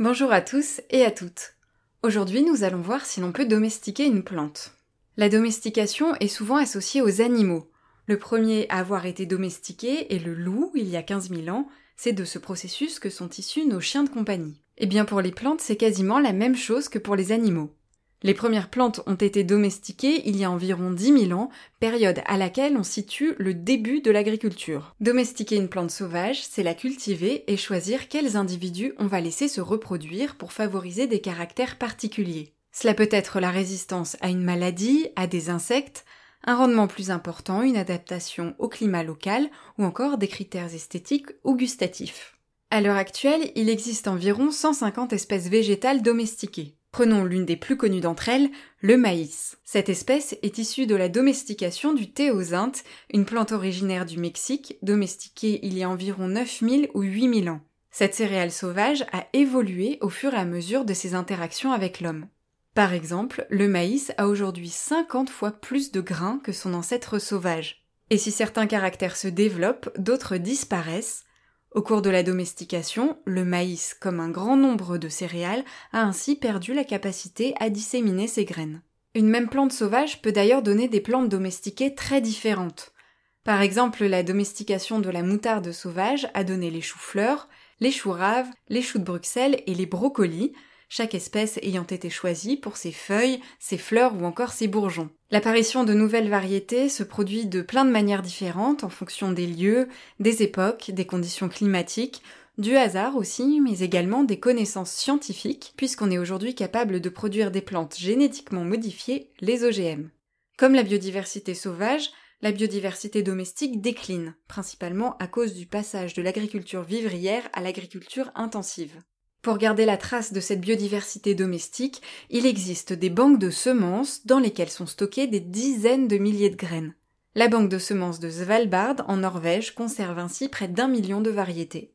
Bonjour à tous et à toutes. Aujourd'hui, nous allons voir si l'on peut domestiquer une plante. La domestication est souvent associée aux animaux. Le premier à avoir été domestiqué est le loup, il y a 15 000 ans. C'est de ce processus que sont issus nos chiens de compagnie. Eh bien, pour les plantes, c'est quasiment la même chose que pour les animaux. Les premières plantes ont été domestiquées il y a environ 10 000 ans, période à laquelle on situe le début de l'agriculture. Domestiquer une plante sauvage, c'est la cultiver et choisir quels individus on va laisser se reproduire pour favoriser des caractères particuliers. Cela peut être la résistance à une maladie, à des insectes, un rendement plus important, une adaptation au climat local ou encore des critères esthétiques ou gustatifs. À l'heure actuelle, il existe environ 150 espèces végétales domestiquées. Prenons l'une des plus connues d'entre elles, le maïs. Cette espèce est issue de la domestication du théosinte, une plante originaire du Mexique, domestiquée il y a environ 9000 ou 8000 ans. Cette céréale sauvage a évolué au fur et à mesure de ses interactions avec l'homme. Par exemple, le maïs a aujourd'hui 50 fois plus de grains que son ancêtre sauvage. Et si certains caractères se développent, d'autres disparaissent, au cours de la domestication, le maïs, comme un grand nombre de céréales, a ainsi perdu la capacité à disséminer ses graines. Une même plante sauvage peut d'ailleurs donner des plantes domestiquées très différentes. Par exemple, la domestication de la moutarde sauvage a donné les choux-fleurs, les choux raves, les choux de Bruxelles et les brocolis, chaque espèce ayant été choisie pour ses feuilles, ses fleurs ou encore ses bourgeons. L'apparition de nouvelles variétés se produit de plein de manières différentes en fonction des lieux, des époques, des conditions climatiques, du hasard aussi, mais également des connaissances scientifiques, puisqu'on est aujourd'hui capable de produire des plantes génétiquement modifiées, les OGM. Comme la biodiversité sauvage, la biodiversité domestique décline, principalement à cause du passage de l'agriculture vivrière à l'agriculture intensive. Pour garder la trace de cette biodiversité domestique, il existe des banques de semences dans lesquelles sont stockées des dizaines de milliers de graines. La banque de semences de Svalbard en Norvège conserve ainsi près d'un million de variétés.